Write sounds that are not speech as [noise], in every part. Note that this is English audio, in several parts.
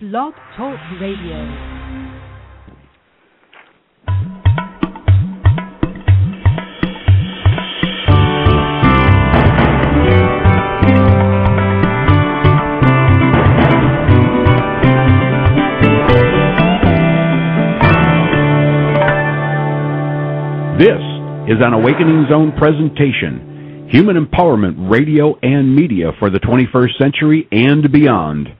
Blog Talk Radio. This is an Awakening Zone presentation, human empowerment radio and media for the 21st century and beyond.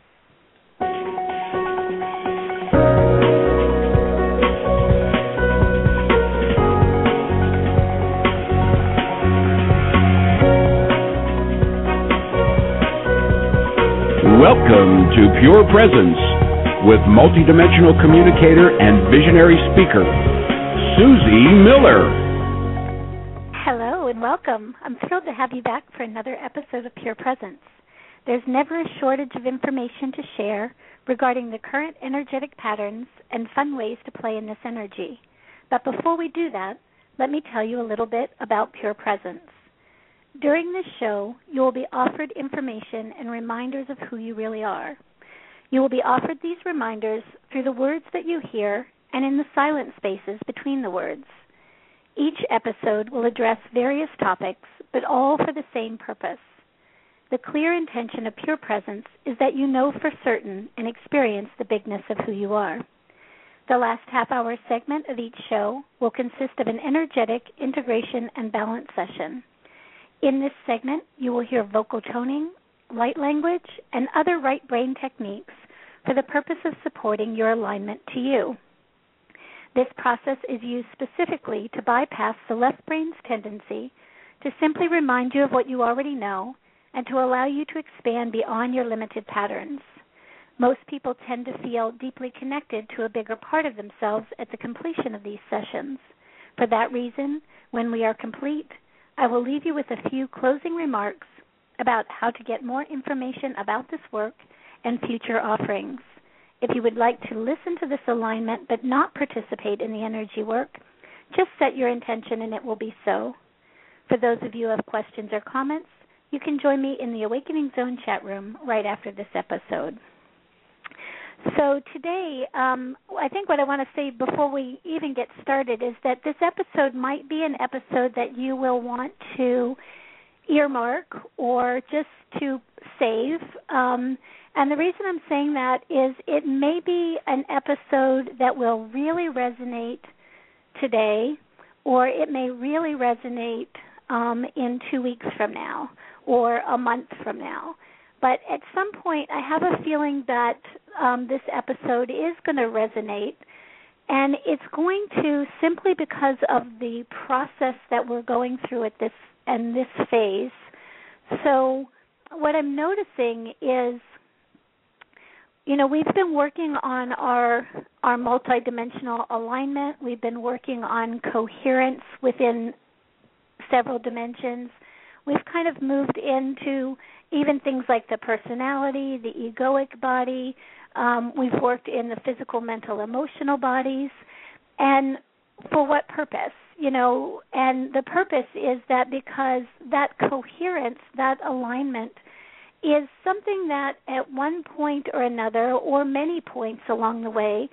Welcome to Pure Presence with multidimensional communicator and visionary speaker, Susie Miller. Hello and welcome. I'm thrilled to have you back for another episode of Pure Presence. There's never a shortage of information to share regarding the current energetic patterns and fun ways to play in this energy. But before we do that, let me tell you a little bit about Pure Presence. During this show, you will be offered information and reminders of who you really are. You will be offered these reminders through the words that you hear and in the silent spaces between the words. Each episode will address various topics, but all for the same purpose. The clear intention of Pure Presence is that you know for certain and experience the bigness of who you are. The last half hour segment of each show will consist of an energetic integration and balance session. In this segment, you will hear vocal toning, light language, and other right brain techniques for the purpose of supporting your alignment to you. This process is used specifically to bypass the left brain's tendency to simply remind you of what you already know and to allow you to expand beyond your limited patterns. Most people tend to feel deeply connected to a bigger part of themselves at the completion of these sessions. For that reason, when we are complete, I will leave you with a few closing remarks about how to get more information about this work and future offerings. If you would like to listen to this alignment but not participate in the energy work, just set your intention and it will be so. For those of you who have questions or comments, you can join me in the Awakening Zone chat room right after this episode. So today, um, I think what I want to say before we even get started is that this episode might be an episode that you will want to earmark or just to save. Um, and the reason I'm saying that is it may be an episode that will really resonate today, or it may really resonate um, in two weeks from now or a month from now. But at some point, I have a feeling that um, this episode is going to resonate, and it's going to simply because of the process that we're going through at this and this phase. So, what I'm noticing is, you know, we've been working on our our multidimensional alignment. We've been working on coherence within several dimensions. We've kind of moved into even things like the personality, the egoic body. Um, we've worked in the physical, mental, emotional bodies. And for what purpose? You know, and the purpose is that because that coherence, that alignment, is something that at one point or another, or many points along the way,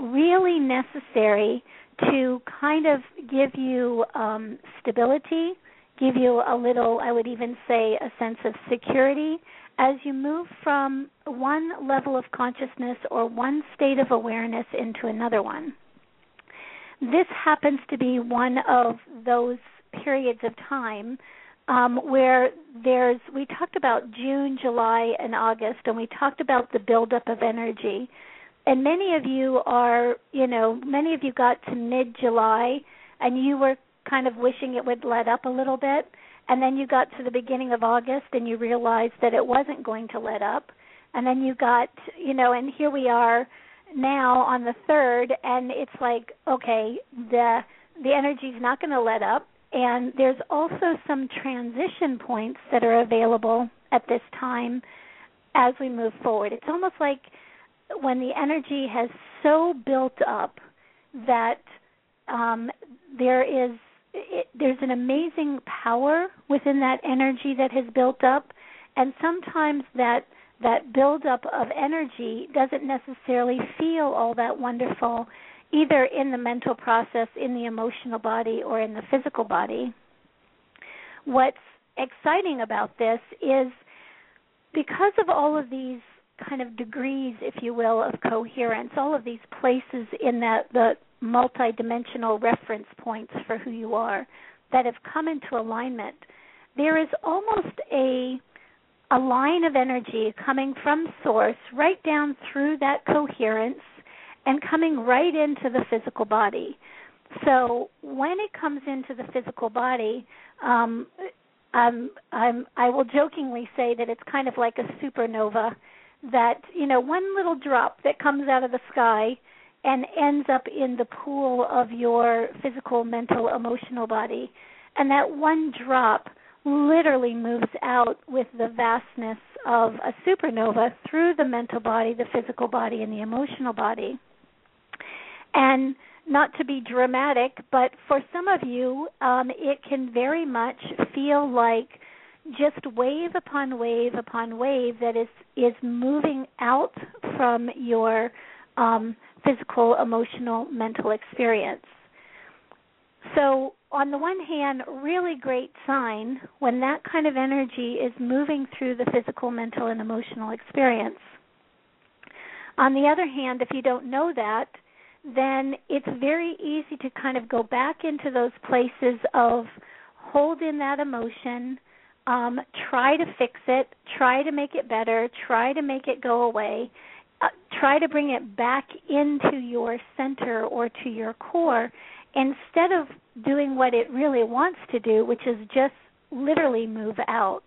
really necessary to kind of give you um, stability, give you a little, I would even say, a sense of security as you move from one level of consciousness or one state of awareness into another one. This happens to be one of those periods of time um, where there's, we talked about June, July, and August, and we talked about the buildup of energy. And many of you are, you know, many of you got to mid July and you were kind of wishing it would let up a little bit. And then you got to the beginning of August and you realized that it wasn't going to let up. And then you got you know and here we are now on the 3rd and it's like okay the the energy's not going to let up. And there's also some transition points that are available at this time as we move forward. It's almost like when the energy has so built up that um there is it, there's an amazing power within that energy that has built up, and sometimes that that buildup of energy doesn't necessarily feel all that wonderful, either in the mental process, in the emotional body, or in the physical body. What's exciting about this is because of all of these kind of degrees, if you will, of coherence, all of these places in that the multidimensional reference points for who you are that have come into alignment, there is almost a a line of energy coming from source right down through that coherence and coming right into the physical body. So when it comes into the physical body, um, um, I'm, I will jokingly say that it's kind of like a supernova. That you know, one little drop that comes out of the sky and ends up in the pool of your physical, mental, emotional body, and that one drop literally moves out with the vastness of a supernova through the mental body, the physical body, and the emotional body. And not to be dramatic, but for some of you, um, it can very much feel like just wave upon wave upon wave that is is moving out from your um, physical, emotional, mental experience. So, on the one hand, really great sign when that kind of energy is moving through the physical, mental, and emotional experience. On the other hand, if you don't know that, then it's very easy to kind of go back into those places of hold in that emotion, um, try to fix it, try to make it better, try to make it go away, uh, try to bring it back into your center or to your core instead of doing what it really wants to do, which is just literally move out.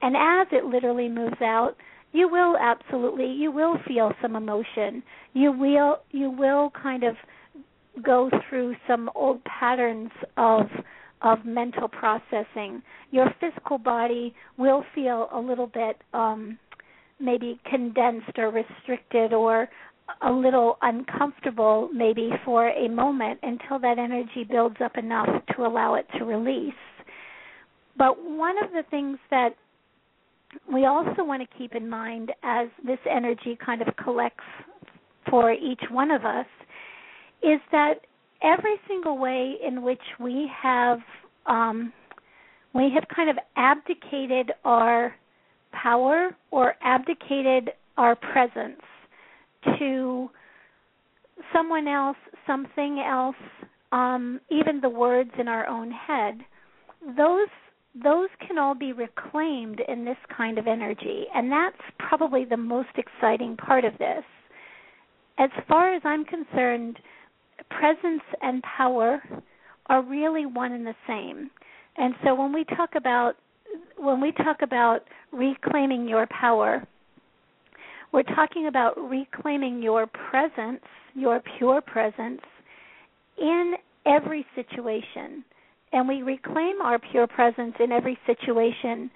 And as it literally moves out, you will absolutely you will feel some emotion you will you will kind of go through some old patterns of of mental processing your physical body will feel a little bit um maybe condensed or restricted or a little uncomfortable maybe for a moment until that energy builds up enough to allow it to release. But one of the things that we also want to keep in mind as this energy kind of collects for each one of us is that every single way in which we have um, we have kind of abdicated our power or abdicated our presence to someone else, something else, um, even the words in our own head, those those can all be reclaimed in this kind of energy. And that's probably the most exciting part of this. As far as I'm concerned, presence and power are really one and the same. And so when we talk about when we talk about reclaiming your power, we're talking about reclaiming your presence, your pure presence in every situation and we reclaim our pure presence in every situation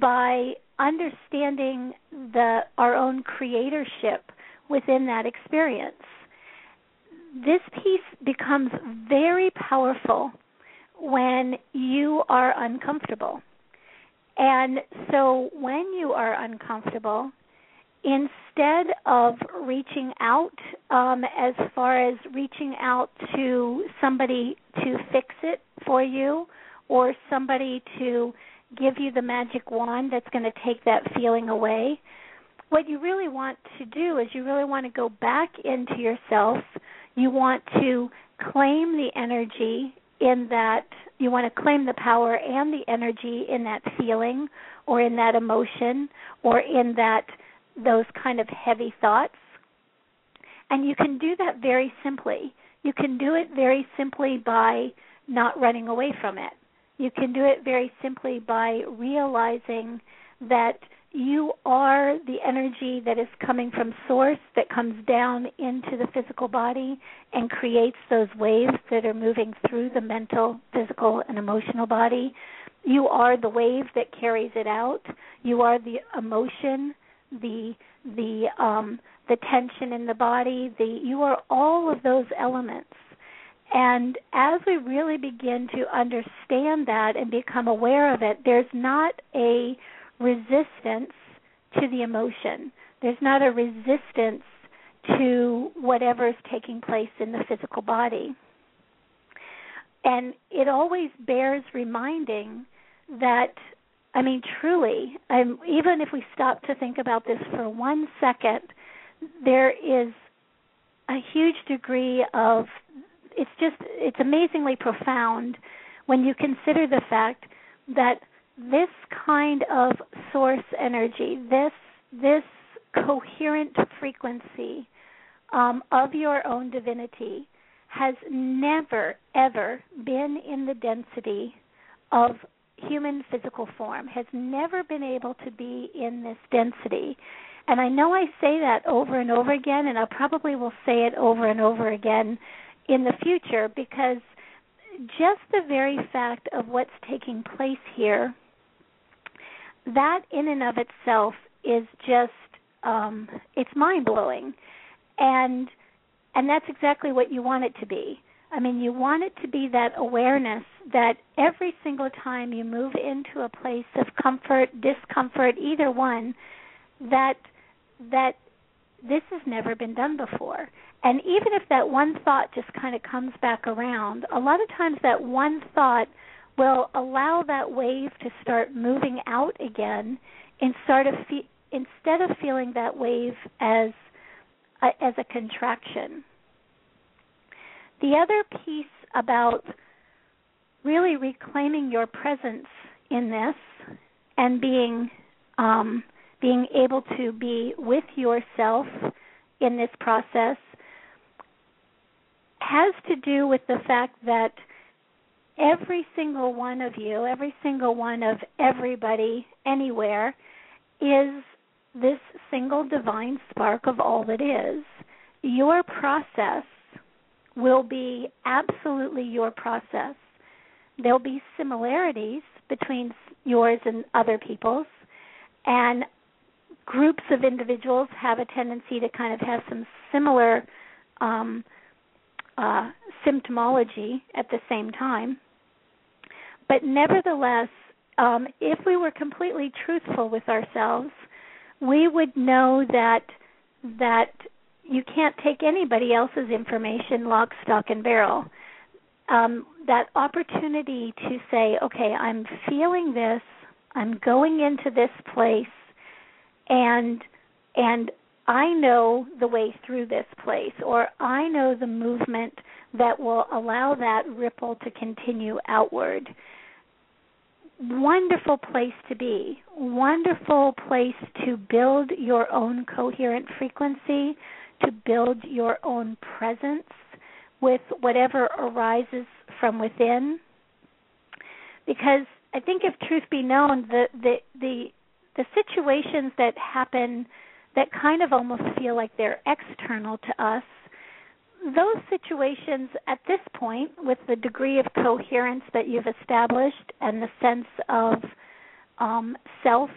by understanding the our own creatorship within that experience. This piece becomes very powerful when you are uncomfortable. And so when you are uncomfortable, instead of reaching out um, as far as reaching out to somebody to fix it for you or somebody to give you the magic wand that's going to take that feeling away. What you really want to do is you really want to go back into yourself. You want to claim the energy in that, you want to claim the power and the energy in that feeling or in that emotion or in that those kind of heavy thoughts. And you can do that very simply. You can do it very simply by not running away from it. You can do it very simply by realizing that you are the energy that is coming from source that comes down into the physical body and creates those waves that are moving through the mental, physical, and emotional body. You are the wave that carries it out. You are the emotion, the the um the tension in the body, the you are all of those elements and as we really begin to understand that and become aware of it, there's not a resistance to the emotion. There's not a resistance to whatever is taking place in the physical body. And it always bears reminding that, I mean, truly, even if we stop to think about this for one second, there is a huge degree of it's just it's amazingly profound when you consider the fact that this kind of source energy, this this coherent frequency um, of your own divinity has never ever been in the density of human physical form has never been able to be in this density. And i know i say that over and over again and i probably will say it over and over again in the future because just the very fact of what's taking place here that in and of itself is just um it's mind blowing and and that's exactly what you want it to be. I mean you want it to be that awareness that every single time you move into a place of comfort discomfort either one that that this has never been done before. And even if that one thought just kind of comes back around a lot of times that one thought will allow that wave to start moving out again and start of fe- instead of feeling that wave as a, as a contraction. The other piece about really reclaiming your presence in this and being um, being able to be with yourself in this process has to do with the fact that every single one of you, every single one of everybody anywhere is this single divine spark of all that is. Your process will be absolutely your process. There'll be similarities between yours and other people's, and groups of individuals have a tendency to kind of have some similar um, uh, symptomology at the same time. But nevertheless, um, if we were completely truthful with ourselves, we would know that that you can't take anybody else's information lock, stock, and barrel. Um, that opportunity to say, okay, I'm feeling this, I'm going into this place, and and I know the way through this place, or I know the movement that will allow that ripple to continue outward. Wonderful place to be. Wonderful place to build your own coherent frequency, to build your own presence with whatever arises from within. Because I think if truth be known, the the the, the situations that happen that kind of almost feel like they're external to us, those situations at this point, with the degree of coherence that you've established and the sense of um, self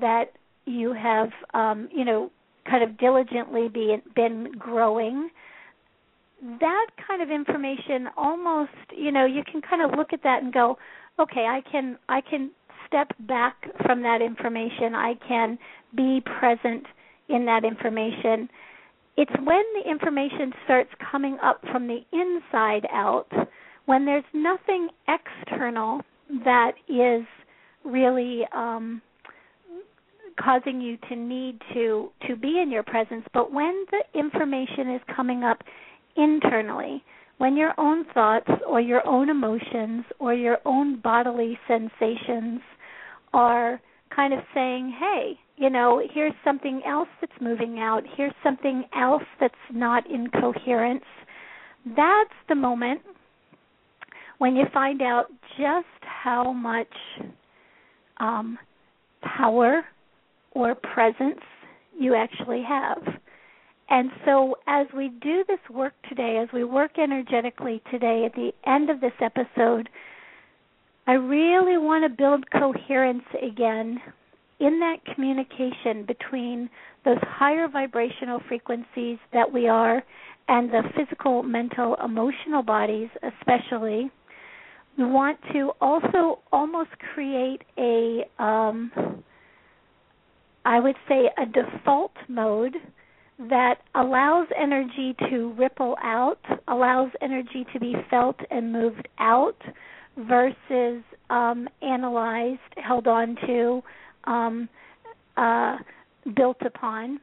that you have, um, you know, kind of diligently be, been growing, that kind of information almost, you know, you can kind of look at that and go, okay, I can, I can step back from that information. I can be present in that information. It's when the information starts coming up from the inside out, when there's nothing external that is really um, causing you to need to to be in your presence, but when the information is coming up internally, when your own thoughts or your own emotions or your own bodily sensations are kind of saying, hey, you know, here's something else that's moving out, here's something else that's not in coherence. That's the moment when you find out just how much um, power or presence you actually have. And so, as we do this work today, as we work energetically today, at the end of this episode, I really want to build coherence again in that communication between those higher vibrational frequencies that we are and the physical, mental, emotional bodies, especially. We want to also almost create a um, I would say, a default mode that allows energy to ripple out, allows energy to be felt and moved out versus um, analyzed, held on to, um, uh, built upon.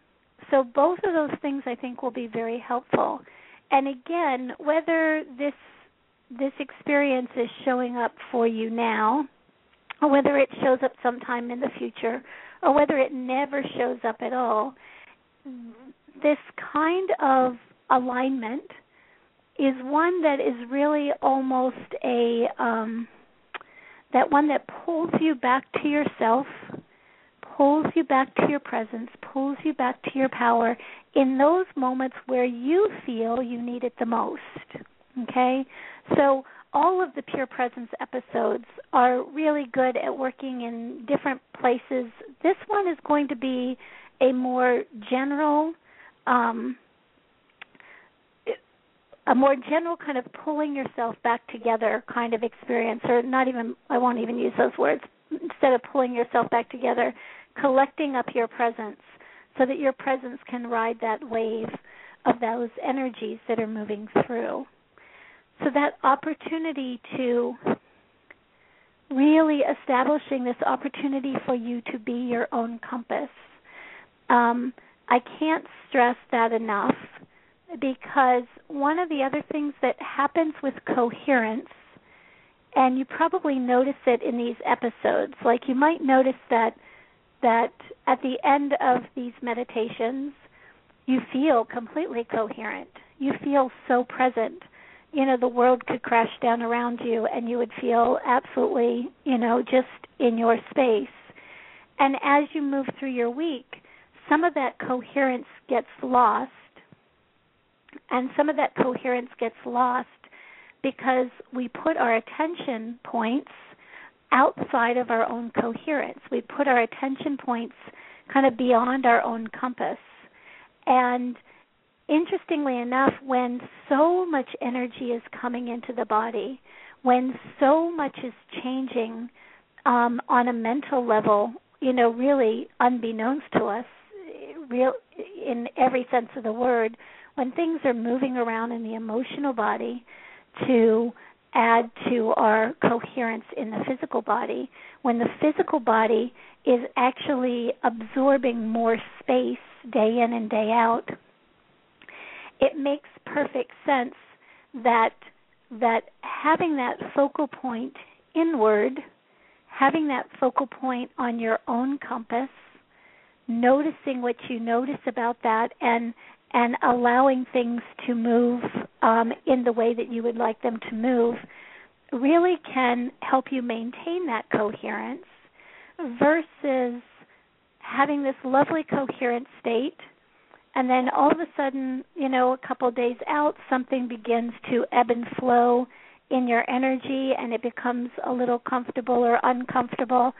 So both of those things I think will be very helpful. And again, whether this this experience is showing up for you now, or whether it shows up sometime in the future, or whether it never shows up at all, this kind of alignment is one that is really almost a um, that one that pulls you back to yourself, pulls you back to your presence, pulls you back to your power in those moments where you feel you need it the most. Okay? So all of the Pure Presence episodes are really good at working in different places. This one is going to be a more general um, a more general kind of pulling yourself back together kind of experience or not even I won't even use those words instead of pulling yourself back together collecting up your presence so that your presence can ride that wave of those energies that are moving through. So that opportunity to really establishing this opportunity for you to be your own compass. Um, I can't stress that enough because one of the other things that happens with coherence, and you probably notice it in these episodes, like you might notice that that at the end of these meditations, you feel completely coherent. You feel so present. You know, the world could crash down around you and you would feel absolutely, you know, just in your space. And as you move through your week, some of that coherence gets lost, and some of that coherence gets lost because we put our attention points outside of our own coherence. We put our attention points kind of beyond our own compass. And interestingly enough, when so much energy is coming into the body, when so much is changing um, on a mental level, you know, really unbeknownst to us, real in every sense of the word when things are moving around in the emotional body to add to our coherence in the physical body when the physical body is actually absorbing more space day in and day out. It makes perfect sense that that having that focal point inward having that focal point on your own compass noticing what you notice about that and and allowing things to move um, in the way that you would like them to move really can help you maintain that coherence versus having this lovely coherent state and then all of a sudden, you know, a couple of days out, something begins to ebb and flow in your energy and it becomes a little comfortable or uncomfortable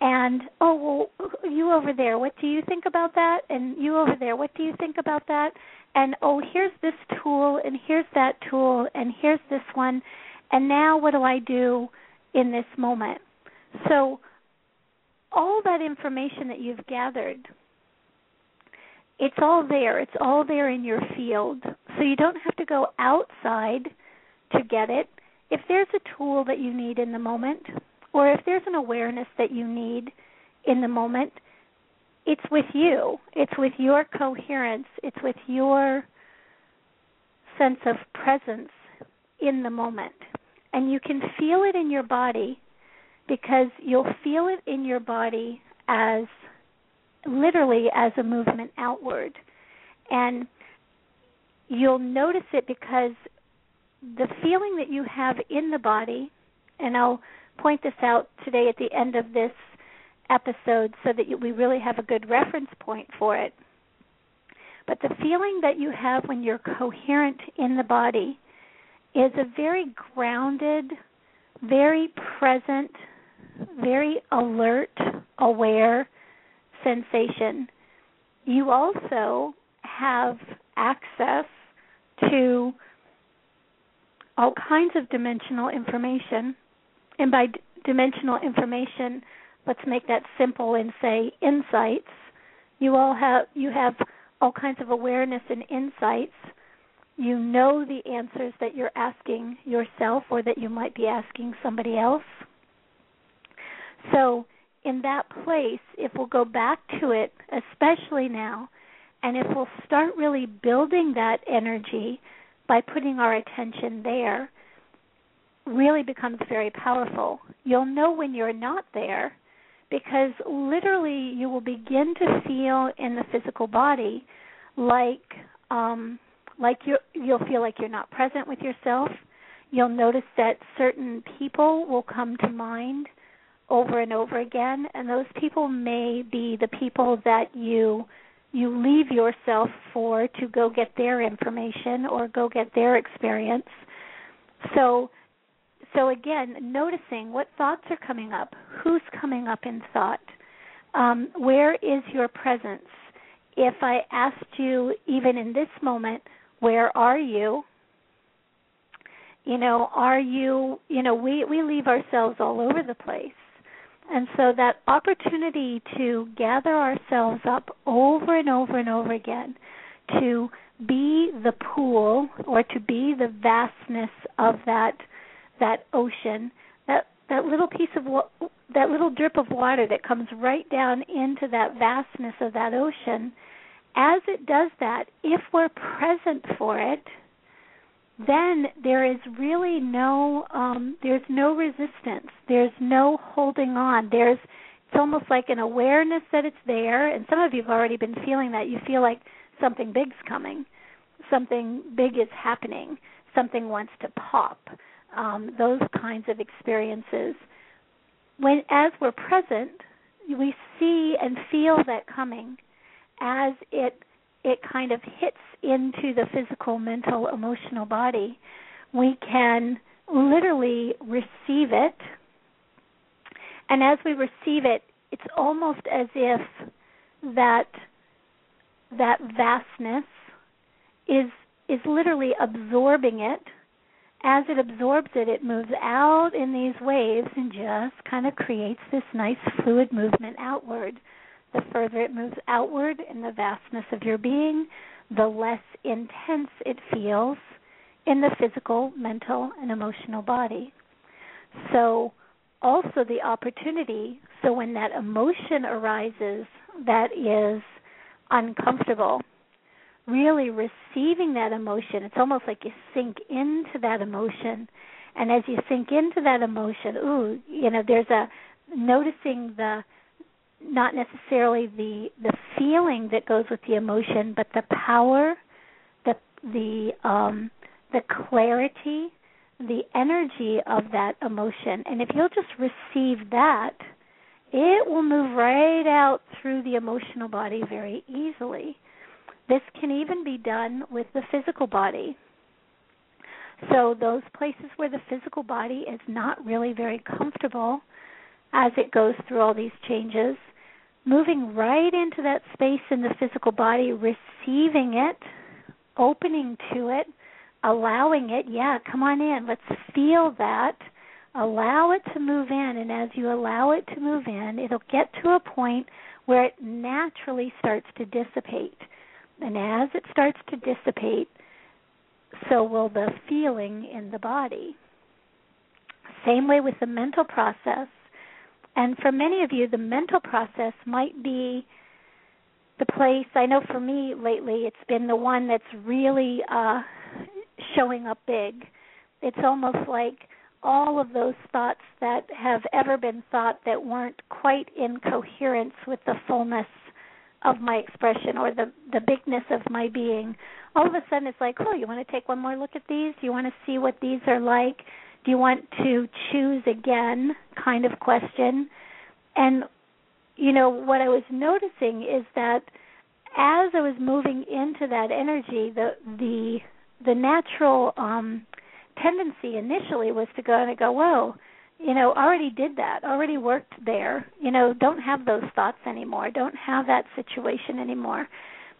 and oh well you over there what do you think about that? And you over there what do you think about that? And oh here's this tool and here's that tool and here's this one. And now what do i do in this moment? So all that information that you've gathered it's all there. It's all there in your field. So you don't have to go outside to get it. If there's a tool that you need in the moment or if there's an awareness that you need in the moment, it's with you. It's with your coherence. It's with your sense of presence in the moment. And you can feel it in your body because you'll feel it in your body as literally as a movement outward. And you'll notice it because the feeling that you have in the body, and I'll point this out today at the end of this episode so that we really have a good reference point for it. But the feeling that you have when you're coherent in the body is a very grounded, very present, very alert, aware sensation. You also have access to all kinds of dimensional information and by d- dimensional information, let's make that simple and say insights. You all have you have all kinds of awareness and insights. You know the answers that you're asking yourself or that you might be asking somebody else. So, in that place, if we'll go back to it, especially now, and if we'll start really building that energy by putting our attention there, really becomes very powerful. You'll know when you're not there because literally you will begin to feel in the physical body like um like you you'll feel like you're not present with yourself. You'll notice that certain people will come to mind over and over again and those people may be the people that you you leave yourself for to go get their information or go get their experience. So so again, noticing what thoughts are coming up, who's coming up in thought, um, where is your presence? If I asked you, even in this moment, where are you? You know, are you? You know, we we leave ourselves all over the place, and so that opportunity to gather ourselves up over and over and over again, to be the pool or to be the vastness of that that ocean, that that little piece of that little drip of water that comes right down into that vastness of that ocean, as it does that, if we're present for it, then there is really no um, there's no resistance. There's no holding on. There's it's almost like an awareness that it's there, and some of you have already been feeling that. You feel like something big's coming, something big is happening, something wants to pop um, those kinds of experiences. When, as we're present, we see and feel that coming as it it kind of hits into the physical, mental, emotional body. We can literally receive it, and as we receive it, it's almost as if that that vastness is is literally absorbing it as it absorbs it, it moves out in these waves and just kind of creates this nice fluid movement outward. The further it moves outward in the vastness of your being, the less intense it feels in the physical, mental, and emotional body. So, also the opportunity, so when that emotion arises that is uncomfortable, really receiving that emotion. It's almost like you sink into that emotion. And as you sink into that emotion, ooh, you know, there's a noticing the not necessarily the the feeling that goes with the emotion, but the power, the the um the clarity, the energy of that emotion. And if you'll just receive that, it will move right out through the emotional body very easily. This can even be done with the physical body. So, those places where the physical body is not really very comfortable as it goes through all these changes, moving right into that space in the physical body, receiving it, opening to it, allowing it. Yeah, come on in. Let's feel that. Allow it to move in. And as you allow it to move in, it'll get to a point where it naturally starts to dissipate. And as it starts to dissipate, so will the feeling in the body. Same way with the mental process. And for many of you, the mental process might be the place. I know for me lately, it's been the one that's really uh, showing up big. It's almost like all of those thoughts that have ever been thought that weren't quite in coherence with the fullness of my expression or the the bigness of my being all of a sudden it's like oh you want to take one more look at these? Do you want to see what these are like? Do you want to choose again? Kind of question. And you know what i was noticing is that as i was moving into that energy the the the natural um tendency initially was to go and go whoa you know already did that already worked there you know don't have those thoughts anymore don't have that situation anymore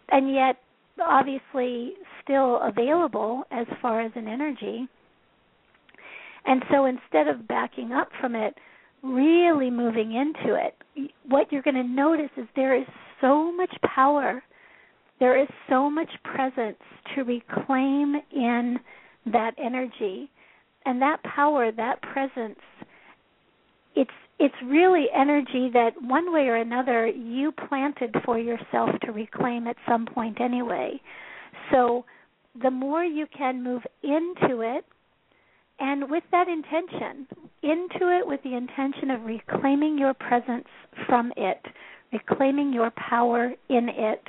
and yet obviously still available as far as an energy and so instead of backing up from it really moving into it what you're going to notice is there is so much power. There is so much presence to reclaim in that energy. And that power, that presence, it's it's really energy that one way or another you planted for yourself to reclaim at some point anyway. So the more you can move into it and with that intention, into it with the intention of reclaiming your presence from it, reclaiming your power in it,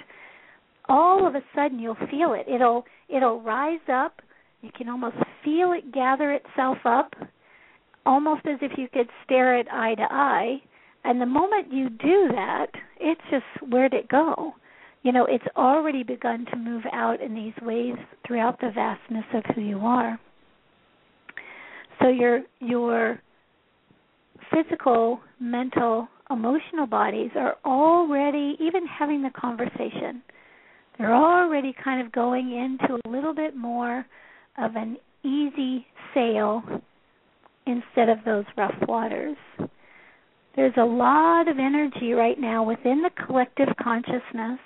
all of a sudden you'll feel it. It'll it'll rise up. You can almost feel it gather itself up almost as if you could stare it eye to eye. And the moment you do that, it's just where'd it go? You know, it's already begun to move out in these ways throughout the vastness of who you are. So your your physical, mental, emotional bodies are already even having the conversation. They're already kind of going into a little bit more of an easy sail instead of those rough waters. There's a lot of energy right now within the collective consciousness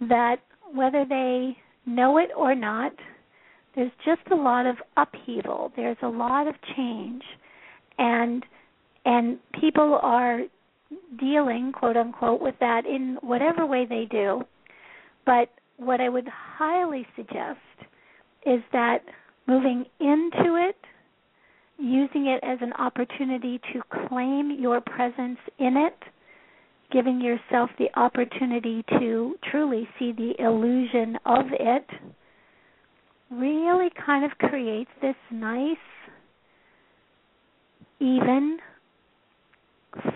that, whether they know it or not, there's just a lot of upheaval. There's a lot of change, and and people are dealing, quote unquote, with that in whatever way they do. But what I would highly suggest is that moving into it using it as an opportunity to claim your presence in it, giving yourself the opportunity to truly see the illusion of it, really kind of creates this nice, even,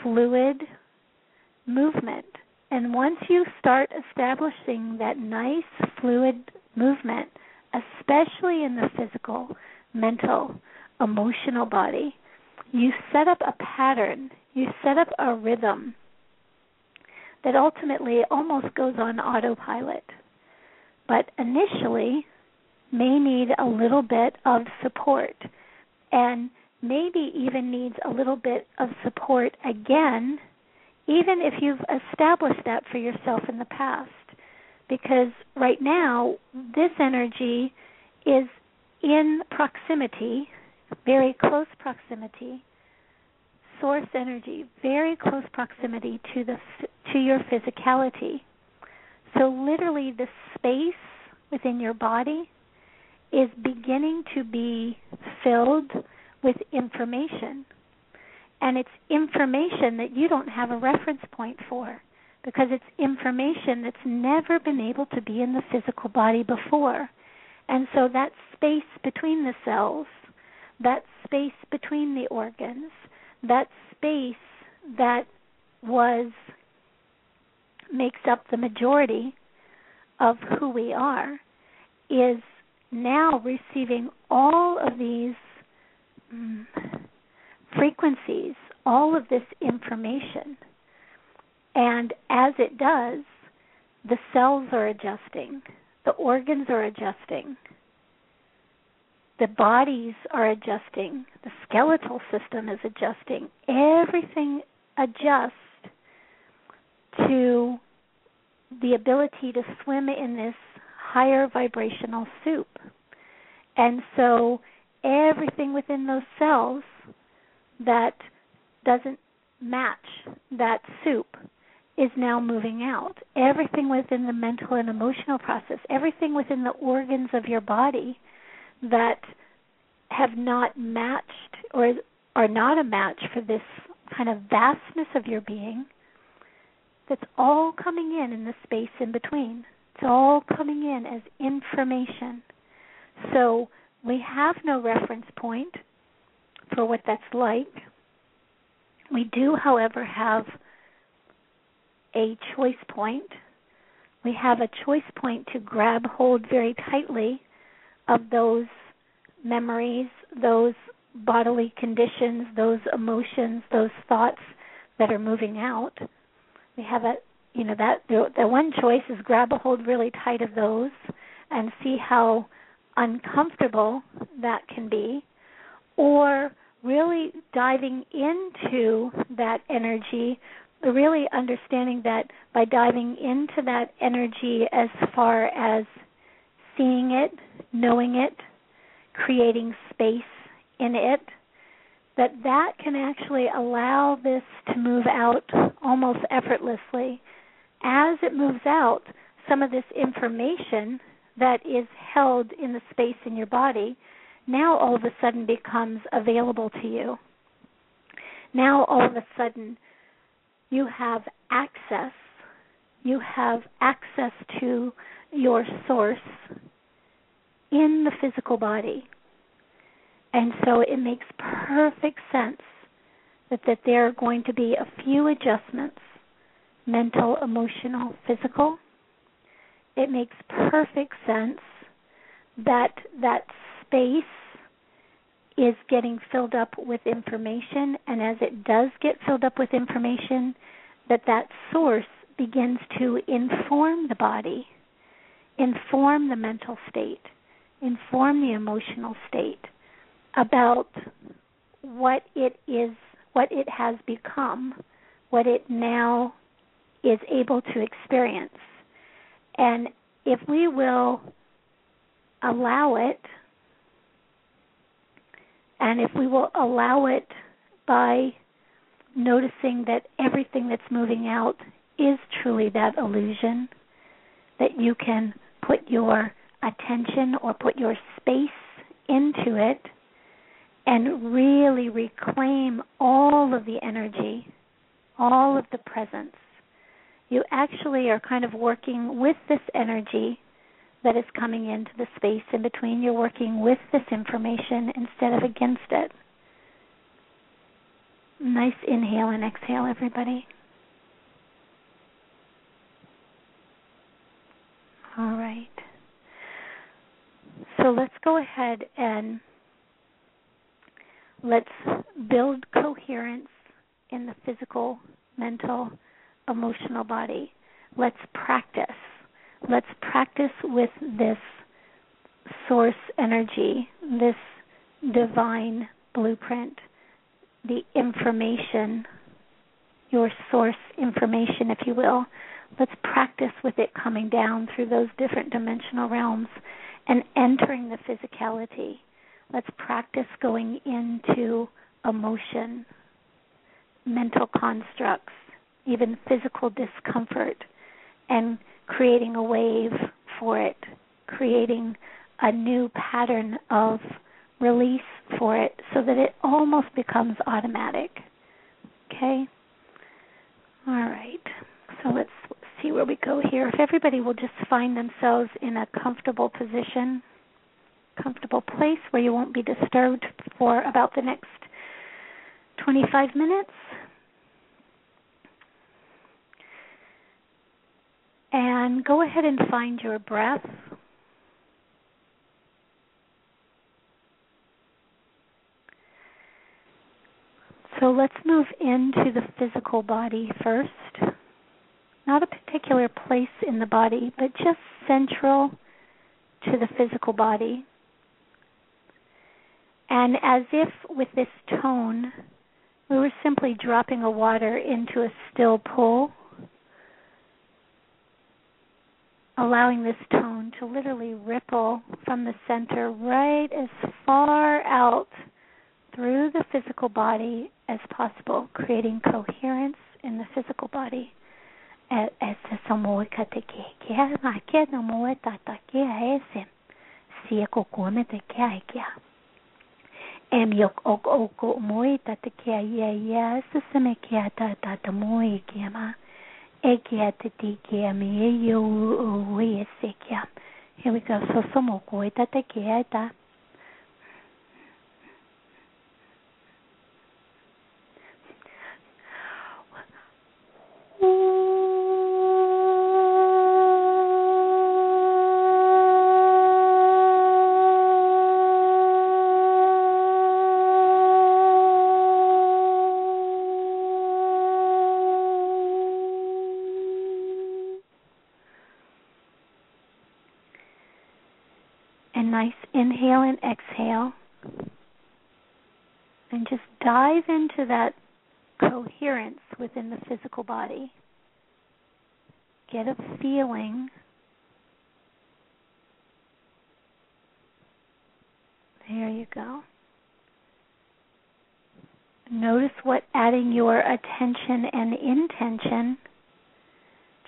fluid movement. And once you start establishing that nice, fluid movement, especially in the physical, mental, emotional body, you set up a pattern, you set up a rhythm that ultimately almost goes on autopilot, but initially may need a little bit of support and maybe even needs a little bit of support again, even if you've established that for yourself in the past. Because right now, this energy is in proximity very close proximity source energy very close proximity to the to your physicality. So literally the space within your body is beginning to be filled with information. And it's information that you don't have a reference point for because it's information that's never been able to be in the physical body before. And so that space between the cells that space between the organs, that space that was makes up the majority of who we are is now receiving all of these um, frequencies, all of this information. And as it does, the cells are adjusting, the organs are adjusting, the bodies are adjusting, the skeletal system is adjusting, everything adjusts to the ability to swim in this higher vibrational soup. And so everything within those cells that doesn't match that soup is now moving out. Everything within the mental and emotional process, everything within the organs of your body that have not matched or are not a match for this kind of vastness of your being that's all coming in in the space in between. It's all coming in as information. So we have no reference point for what that's like. We do, however, have a choice point. We have a choice point to grab hold very tightly of those memories, those bodily conditions, those emotions, those thoughts that are moving out. We have a you know that the, the one choice is grab a hold really tight of those and see how uncomfortable that can be or really diving into that energy really understanding that by diving into that energy as far as seeing it, knowing it, creating space in it, that that can actually allow this to move out almost effortlessly. As it moves out, some of this information that is held in the space in your body now all of a sudden becomes available to you. Now all of a sudden you have access. You have access to your source in the physical body. And so it makes perfect sense that, that there are going to be a few adjustments mental, emotional, physical. It makes perfect sense that that space is getting filled up with information and as it does get filled up with information that that source begins to inform the body inform the mental state inform the emotional state about what it is what it has become what it now is able to experience. And if we will allow it and if we will allow it by noticing that everything that's moving out is truly that illusion, that you can put your attention or put your space into it and really reclaim all of the energy, all of the presence. You actually are kind of working with this energy that is coming into the space in between. You're working with this information instead of against it. Nice inhale and exhale, everybody. All right. So let's go ahead and let's build coherence in the physical, mental, emotional body. Let's practice let's practice with this source energy, this divine blueprint, the information, your source information, if you will. Let's practice with it coming down through those different dimensional realms and entering the physicality. Let's practice going into emotion, mental constructs, even physical discomfort, and creating a wave for it, creating a new pattern of release for it so that it almost becomes automatic. Okay? All right. So let's see where we go here. If everybody will just find themselves in a comfortable position, comfortable place where you won't be disturbed for about the next 25 minutes. And go ahead and find your breath. So let's move into the physical body first. Not a particular place in the body, but just central to the physical body. And as if with this tone, we were simply dropping a water into a still pool allowing this tone to literally ripple from the center right as far out through the physical body as possible, creating coherence in the physical body. Ese samoika te ke ke ma ke no mo ta ta ke ese si e ko ko me te ke ai ke em yok ok ok mo ta te ke ai ai se se me ke ta ta ta mo ke ma Ekia te tikia me e yo ui e sekia. Here we go. So somo ko nice inhale and exhale. And just dive into that coherence within the physical body. Get a feeling. There you go. Notice what adding your attention and intention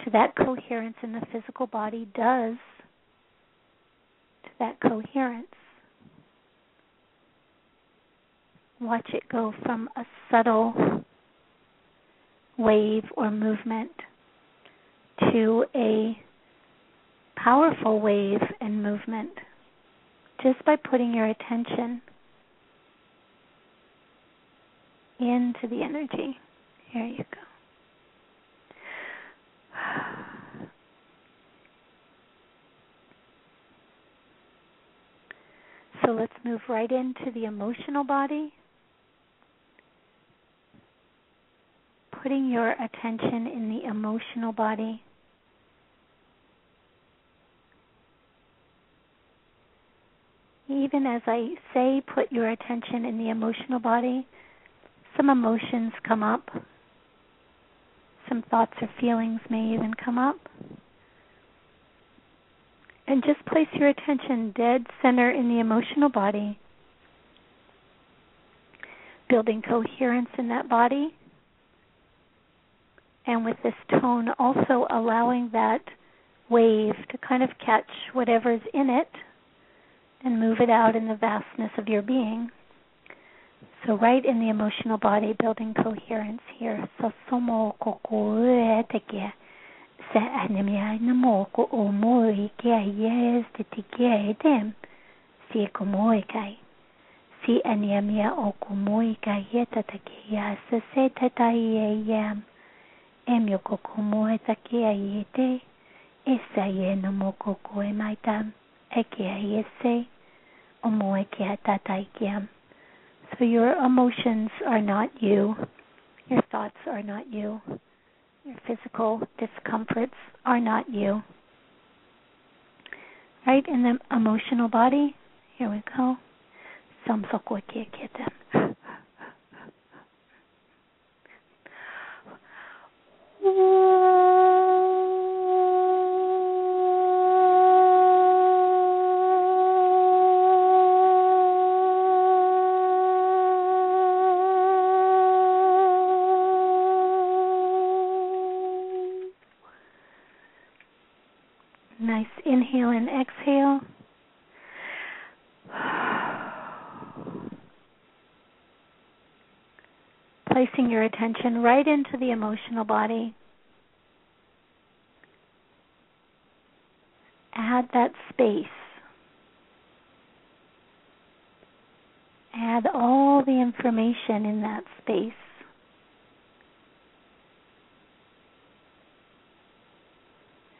to that coherence in the physical body does that coherence. Watch it go from a subtle wave or movement to a powerful wave and movement just by putting your attention into the energy. Here you go. So let's move right into the emotional body. putting your attention in the emotional body. Even as I say, put your attention in the emotional body, some emotions come up. Some thoughts or feelings may even come up. And just place your attention dead center in the emotional body, building coherence in that body and with this tone also allowing that wave to kind of catch whatever's in it and move it out in the vastness of your being. So right in the emotional body, building coherence here. So anemia namo ko omoi ke yes te tike dem si komoi kai. Si anemia o komoi kai yeta te ke ya se se te tai yam e mio koko moe take ai e te, e sa e no mo koko e mai tam, e ke ai e se, o moe ke a tatai ke am. So your emotions are not you, your thoughts are not you, your physical discomforts are not you. Right in the emotional body, here we go. Samsoko ke [laughs] attention right into the emotional body. Add that space. Add all the information in that space.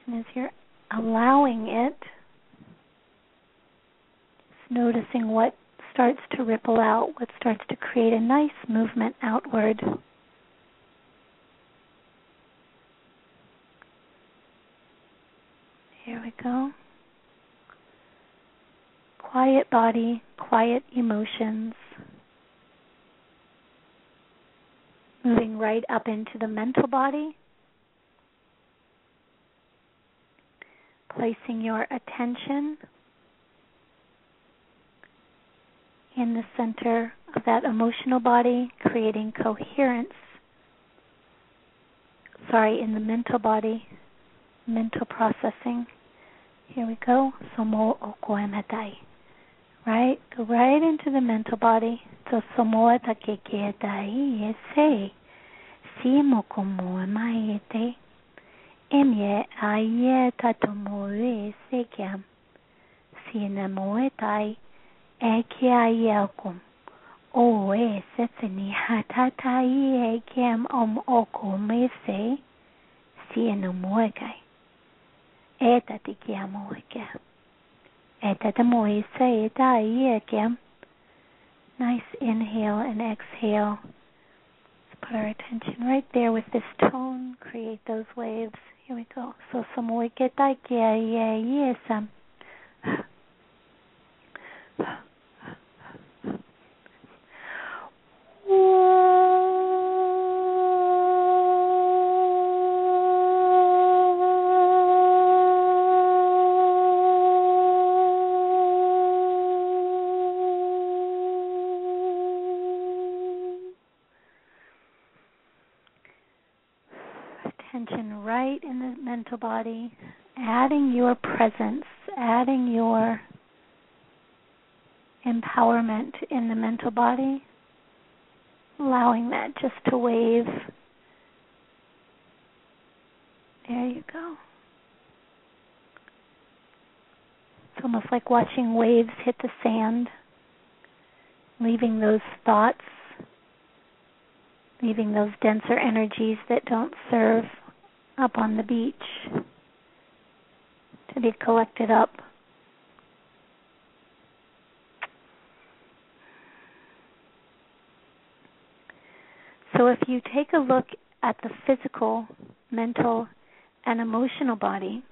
And as you're allowing it, just noticing what starts to ripple out, what starts to create a nice movement outward. Go. Quiet body, quiet emotions. Moving right up into the mental body. Placing your attention in the center of that emotional body, creating coherence. Sorry, in the mental body, mental processing. Here we go. Somo okoematai. Right? Go right into the mental body. So somo takeketai ese. Simo komo maete. Emye aye tatomo ese kiam. Sina moetai. Eke ayekum. O e setsini hatatai ekem om okomese. Sina moekai. Eta te moise eta ieke. Nice inhale and exhale. Let's put our attention right there with this tone. Create those waves. Here we go. So some moike taike ye body, adding your presence, adding your empowerment in the mental body, allowing that just to wave. There you go. It's almost like watching waves hit the sand, leaving those thoughts, leaving those denser energies that don't serve up on the beach to be collected up. So if you take a look at the physical, mental, and emotional body,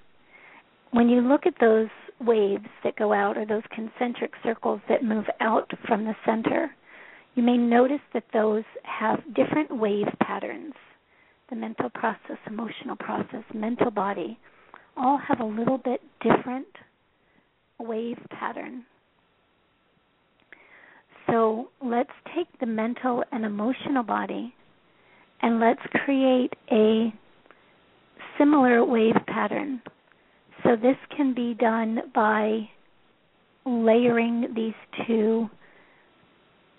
when you look at those waves that go out or those concentric circles that move out from the center, you may notice that those have different wave patterns. The mental process, emotional process, mental body all have a little bit different wave pattern. So let's take the mental and emotional body and let's create a similar wave pattern. So this can be done by layering these two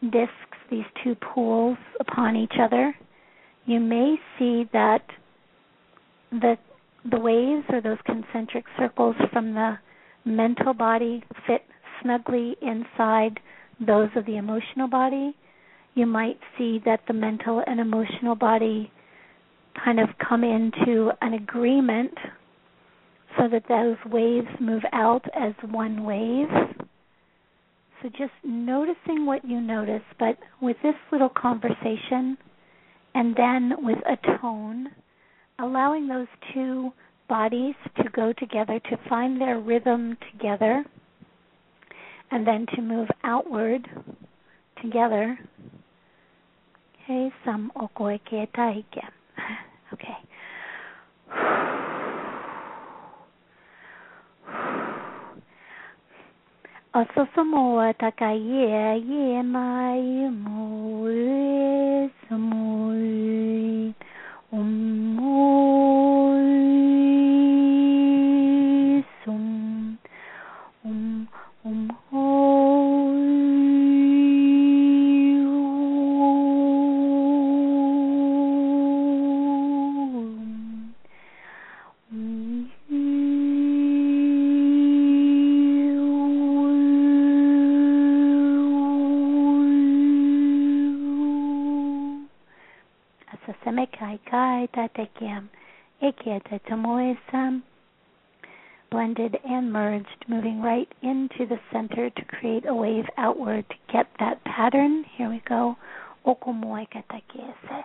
discs, these two pools upon each other. You may see that the the waves or those concentric circles from the mental body fit snugly inside those of the emotional body. You might see that the mental and emotional body kind of come into an agreement so that those waves move out as one wave. So just noticing what you notice, but with this little conversation and then with a tone, allowing those two bodies to go together, to find their rhythm together, and then to move outward together. Okay, some taike. [laughs] Okay. Ososomoa takaye ye mai mo samoi umoi tatekiam ekiete tamoesam blended and merged, moving right into the center to create a wave outward to get that pattern. Here we go. Okomoe katakiese.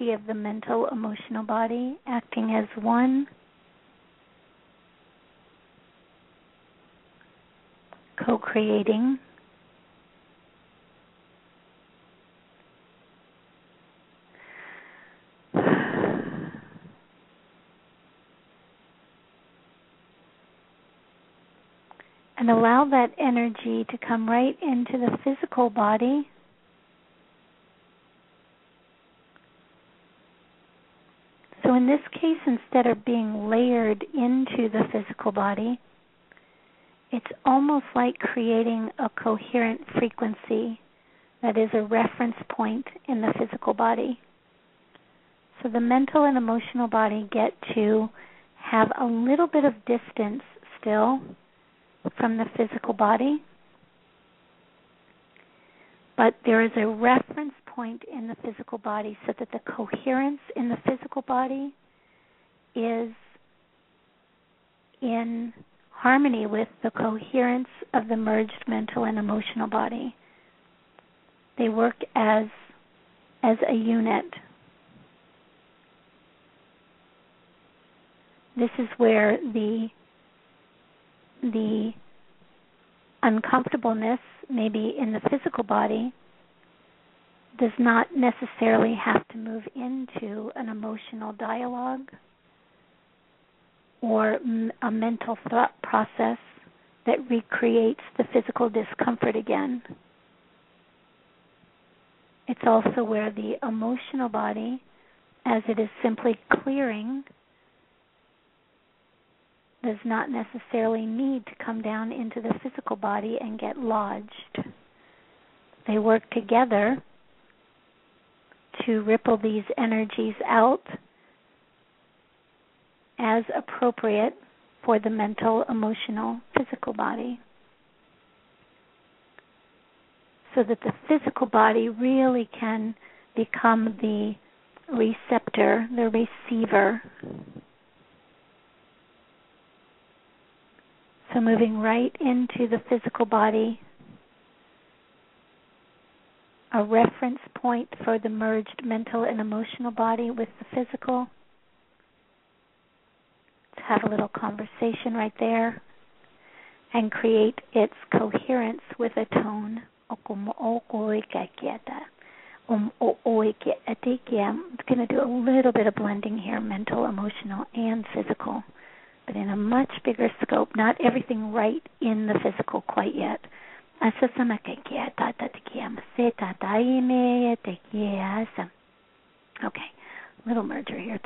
Of the mental, emotional body acting as one. Co creating. And allow that energy to come right into the physical body So, in this case, instead of being layered into the physical body, it's almost like creating a coherent frequency that is a reference point in the physical body. So, the mental and emotional body get to have a little bit of distance still from the physical body, but there is a reference point in the physical body so that the coherence in the physical body is in harmony with the coherence of the merged mental and emotional body. They work as as a unit. this is where the the uncomfortableness maybe in the physical body does not necessarily have to move into an emotional dialogue or mm, a mental thought process that recreates the physical discomfort again. It's also where the emotional body, as it is simply clearing, does not necessarily need to come down into the physical body and get lodged. They work together to ripple these energies out as appropriate for the mental, emotional, physical body. So that the physical body really can become the receptor, the receiver. So moving right into the physical body, a reference point for the merged mental and emotional body with the physical have a little conversation right there and create its coherence with a tone. Um, I'm going to do a little bit of blending here, mental, emotional, and physical, but in a much bigger scope, not everything right in the physical quite yet. Okay, little merger here.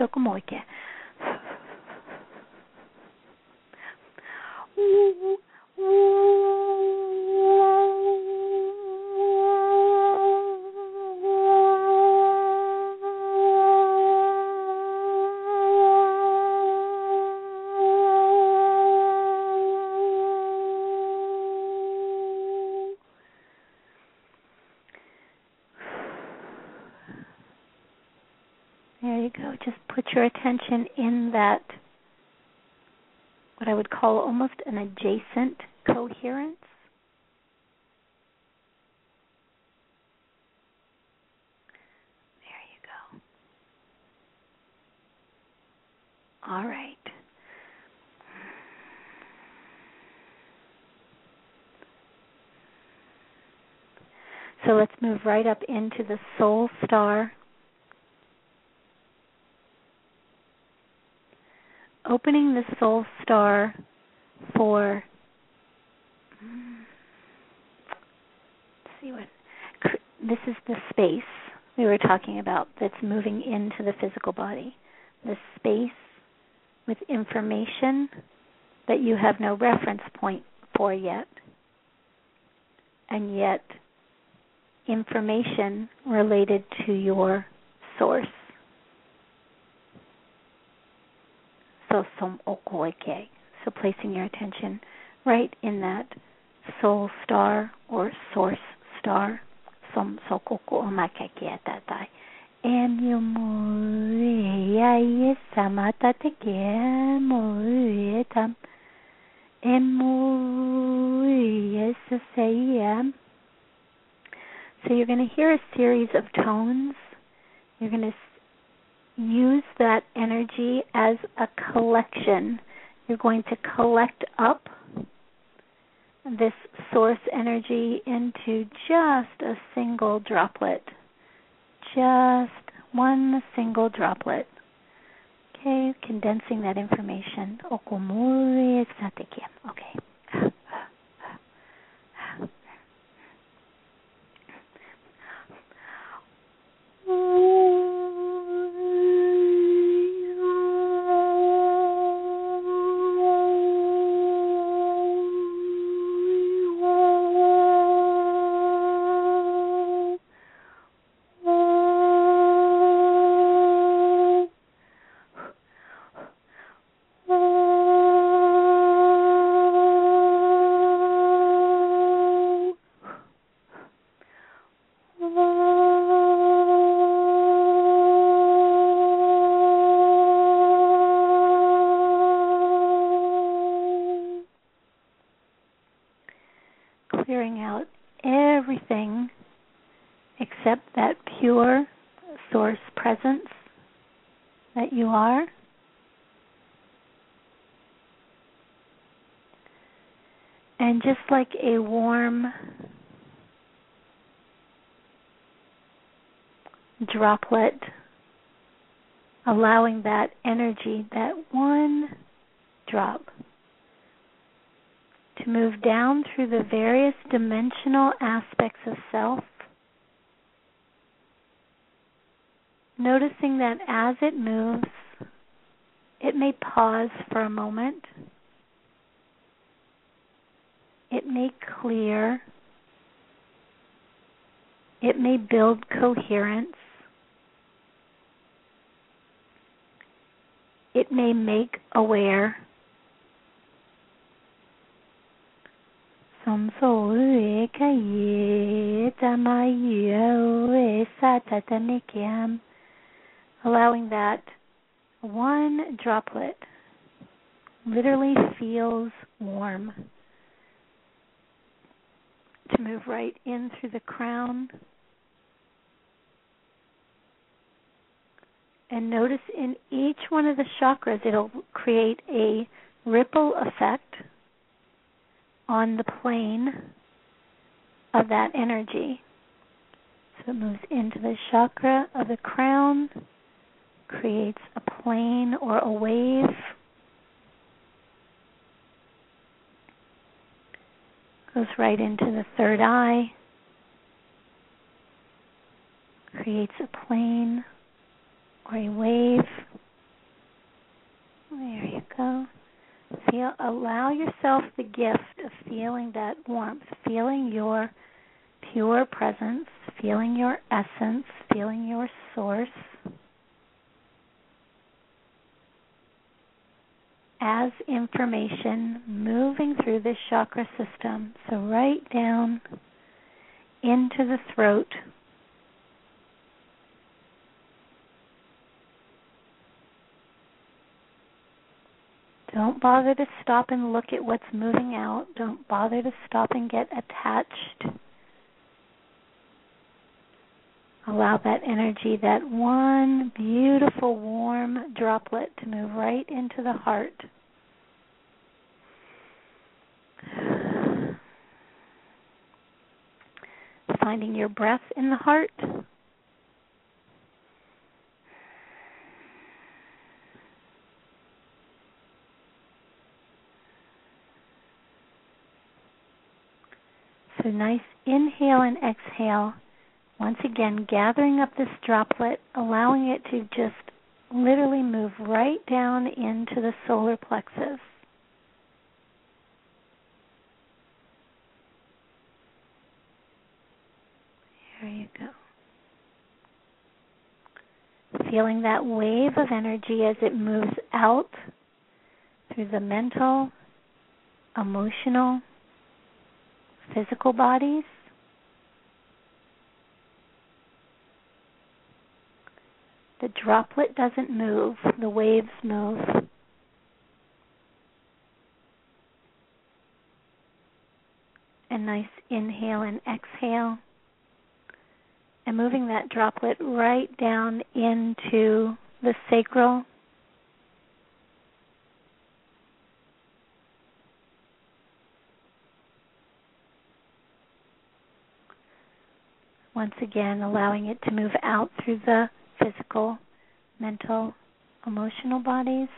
There you go. Just put your attention in that call almost an adjacent coherence. There you go. All right. So let's move right up into the soul star opening the soul star for let's see what this is the space we were talking about that's moving into the physical body. The space with information that you have no reference point for yet. And yet information related to your source. So som okoike. So placing your attention right in that soul star or source star. Som sokoko omakekietatai. En yo muria yesamata teke muietam. En muria sasayam. So you're going to hear a series of tones. You're going to use that energy as a collection. You're going to collect up this source energy into just a single droplet. Just one single droplet. Okay, condensing that information. Okay. A warm droplet, allowing that energy, that one drop, to move down through the various dimensional aspects of self. Noticing that as it moves, it may pause for a moment. It may clear. It may build coherence. It may make aware. Som so e ka ye tama ye sa allowing that one droplet literally feels warm to move right in through the crown. And notice in each one of the chakras, it'll create a ripple effect on the plane of that energy. So it moves into the chakra of the crown, creates a plane or a wave. Goes right into the third eye, creates a plane or a wave. There you go. Feel allow yourself the gift of feeling that warmth, feeling your pure presence, feeling your essence, feeling your source. As information moving through this chakra system. So, right down into the throat. Don't bother to stop and look at what's moving out. Don't bother to stop and get attached. Allow that energy, that one beautiful warm droplet, to move right into the heart. Finding your breath in the heart. So nice inhale and exhale once again, gathering up this droplet, allowing it to just literally move right down into the solar plexus. There you go. Feeling that wave of energy as it moves out through the mental, emotional, physical bodies The droplet doesn't move, the waves move. A nice inhale and exhale. And moving that droplet right down into the sacral. Once again, allowing it to move out through the physical, mental, emotional bodies,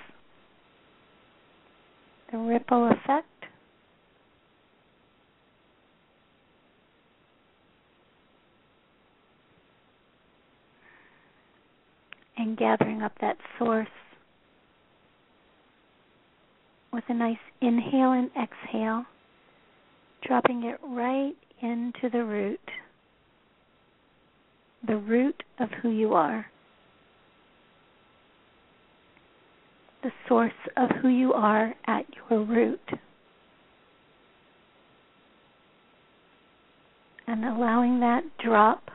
the ripple effect. And gathering up that source with a nice inhale and exhale, dropping it right into the root, the root of who you are. the source of who you are at your root. And allowing that drop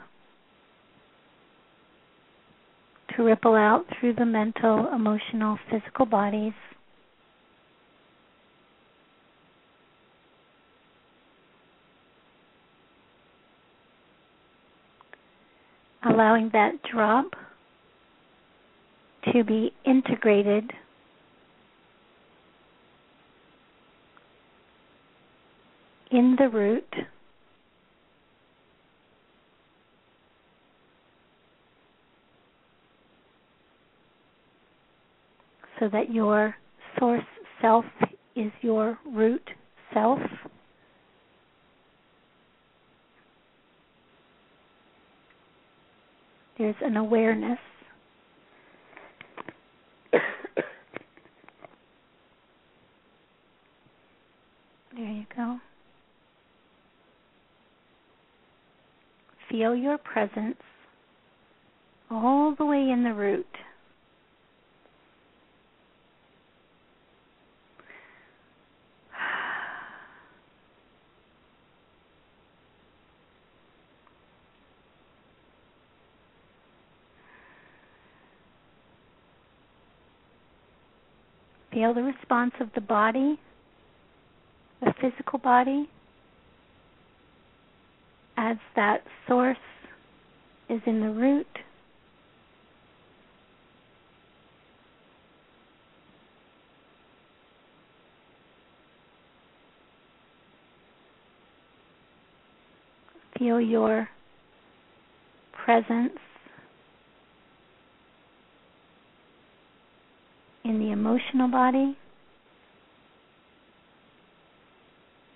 to ripple out through the mental, emotional, physical bodies. Allowing that drop to be integrated in the root. So that your source self is your root self. There's an awareness. there you go. Feel your presence all the way in the root. Feel the response of the body, the physical body, as that source is in the root. Feel your presence in the emotional body.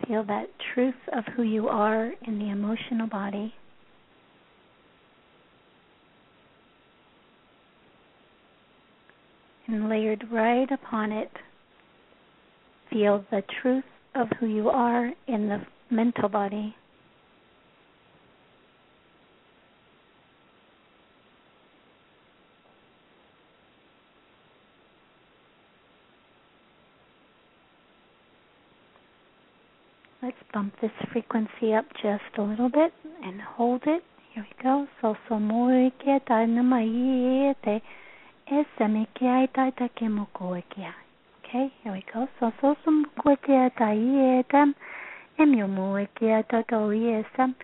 Feel that truth of who you are in the emotional body. And layered right upon it, feel the truth of who you are in the mental body. Let's bump this frequency up just a little bit and hold it. Here we go. So so muy quieta namaite esame quieta ta ke mokoekia. Okay, here we go. So so sum quieta ietam emio muy quieta to iesam.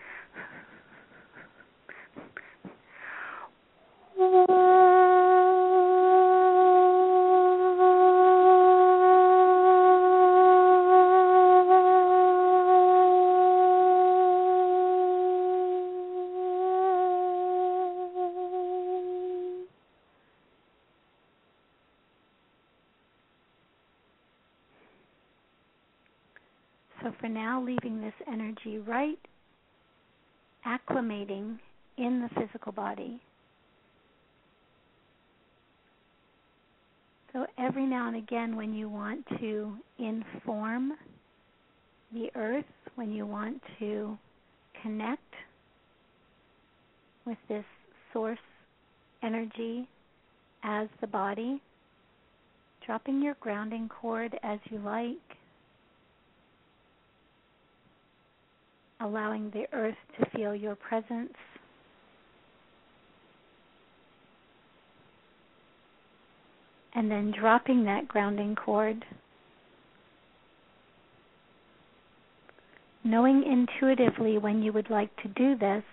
Again, when you want to inform the earth, when you want to connect with this source energy as the body, dropping your grounding cord as you like. allowing the earth to feel your presence. And then dropping that grounding cord. Knowing intuitively when you would like to do this,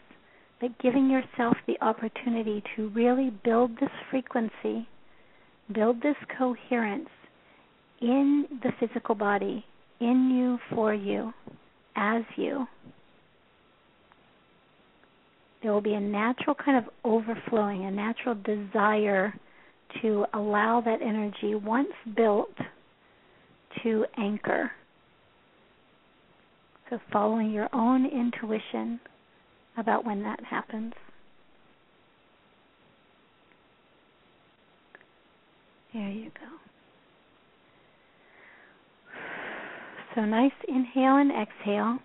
but giving yourself the opportunity to really build this frequency, build this coherence in the physical body, in you, for you, as you there will be a natural kind of overflowing, a natural desire to allow that energy, once built, to anchor. So, following your own intuition about when that happens. There you go. So, nice inhale and exhale.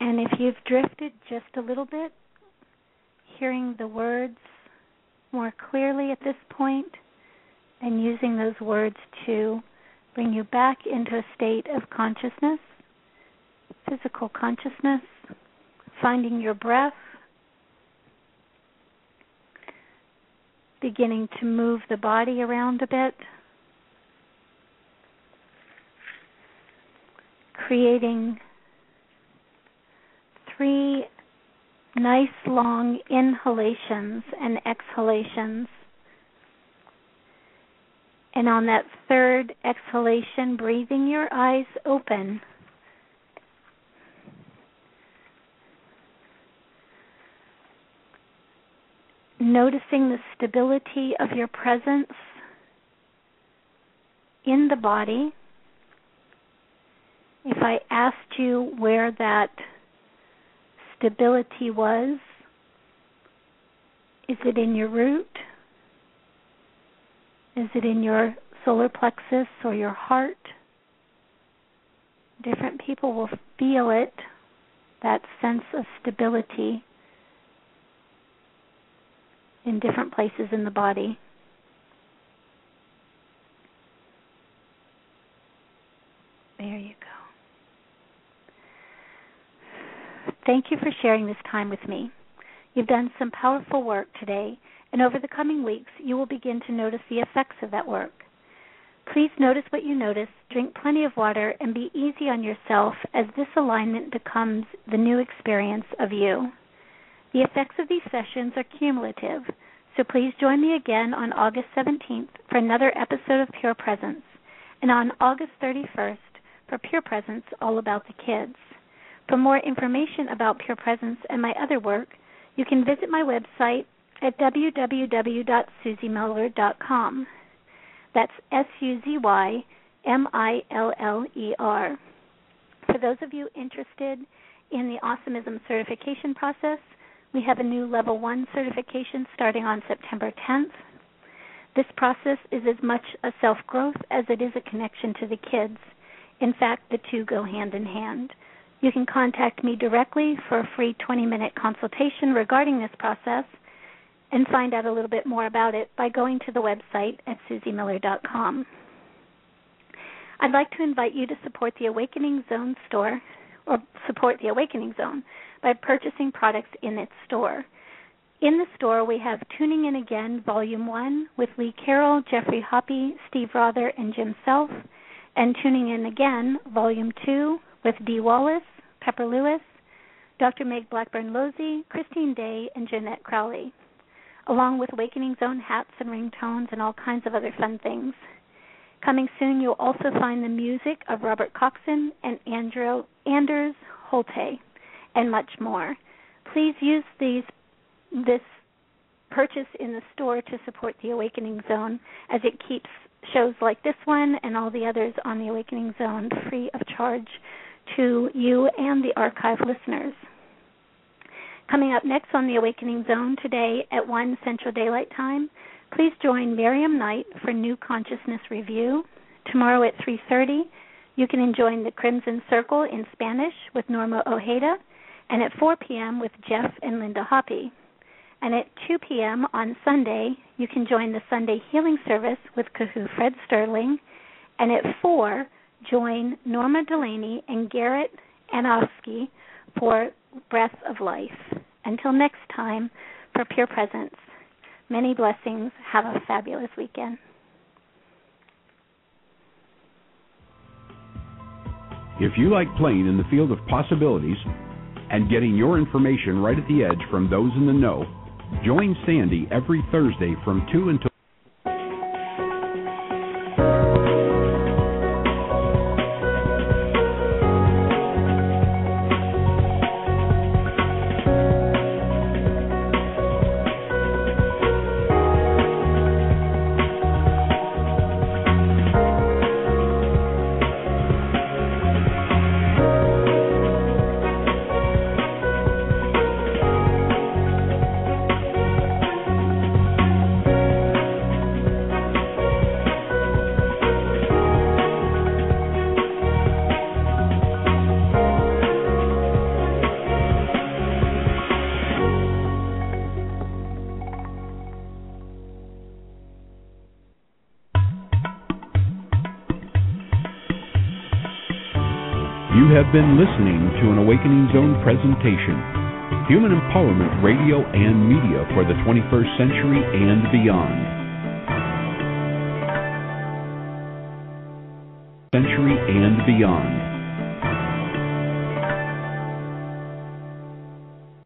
And if you've drifted just a little bit, hearing the words more clearly at this point and using those words to bring you back into a state of consciousness, physical consciousness, finding your breath, beginning to move the body around a bit. Creating three nice long inhalations and exhalations. And on that third exhalation, breathing your eyes open. Noticing the stability of your presence in the body. If I asked you where that stability was, is it in your root? Is it in your solar plexus or your heart? Different people will feel it, that sense of stability in different places in the body. There you go. Thank you for sharing this time with me. You've done some powerful work today, and over the coming weeks, you will begin to notice the effects of that work. Please notice what you notice, drink plenty of water, and be easy on yourself as this alignment becomes the new experience of you. The effects of these sessions are cumulative, so please join me again on August 17th for another episode of Pure Presence, and on August 31st for Pure Presence All About the Kids. For more information about Pure Presence and my other work, you can visit my website at www.suzymiller.com. That's S U Z Y M I L L E R. For those of you interested in the Awesomism certification process, we have a new Level 1 certification starting on September 10th. This process is as much a self growth as it is a connection to the kids. In fact, the two go hand in hand. You can contact me directly for a free 20 minute consultation regarding this process and find out a little bit more about it by going to the website at suzymiller.com. I'd like to invite you to support the Awakening Zone store or support the Awakening Zone by purchasing products in its store. In the store, we have Tuning In Again, Volume 1, with Lee Carroll, Geoffrey Hoppe, Steve Rother, and Jim Self, and Tuning In Again, Volume 2, with Dee Wallace, Pepper Lewis, Dr. Meg Blackburn Losey, Christine Day, and Jeanette Crowley along with Awakening Zone hats and ringtones and all kinds of other fun things. Coming soon, you'll also find the music of Robert Coxon and Andrew, Anders Holte, and much more. Please use these this purchase in the store to support the Awakening Zone as it keeps shows like this one and all the others on the Awakening Zone free of charge to you and the archive listeners. Coming up next on the Awakening Zone today at 1 Central Daylight Time, please join Miriam Knight for New Consciousness Review. Tomorrow at 3:30, you can join the Crimson Circle in Spanish with Norma Ojeda, and at 4 p.m. with Jeff and Linda Hoppe. And at 2 p.m. on Sunday, you can join the Sunday Healing Service with Kahu Fred Sterling. And at 4, join Norma Delaney and Garrett Anofsky for Breath of Life. Until next time, for Pure Presence, many blessings. Have a fabulous weekend. If you like playing in the field of possibilities and getting your information right at the edge from those in the know, join Sandy every Thursday from 2 until have been listening to an Awakening Zone presentation. Human Empowerment Radio and Media for the 21st Century and Beyond. Century and Beyond.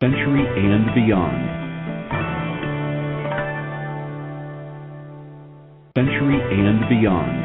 Century and Beyond. Century and Beyond.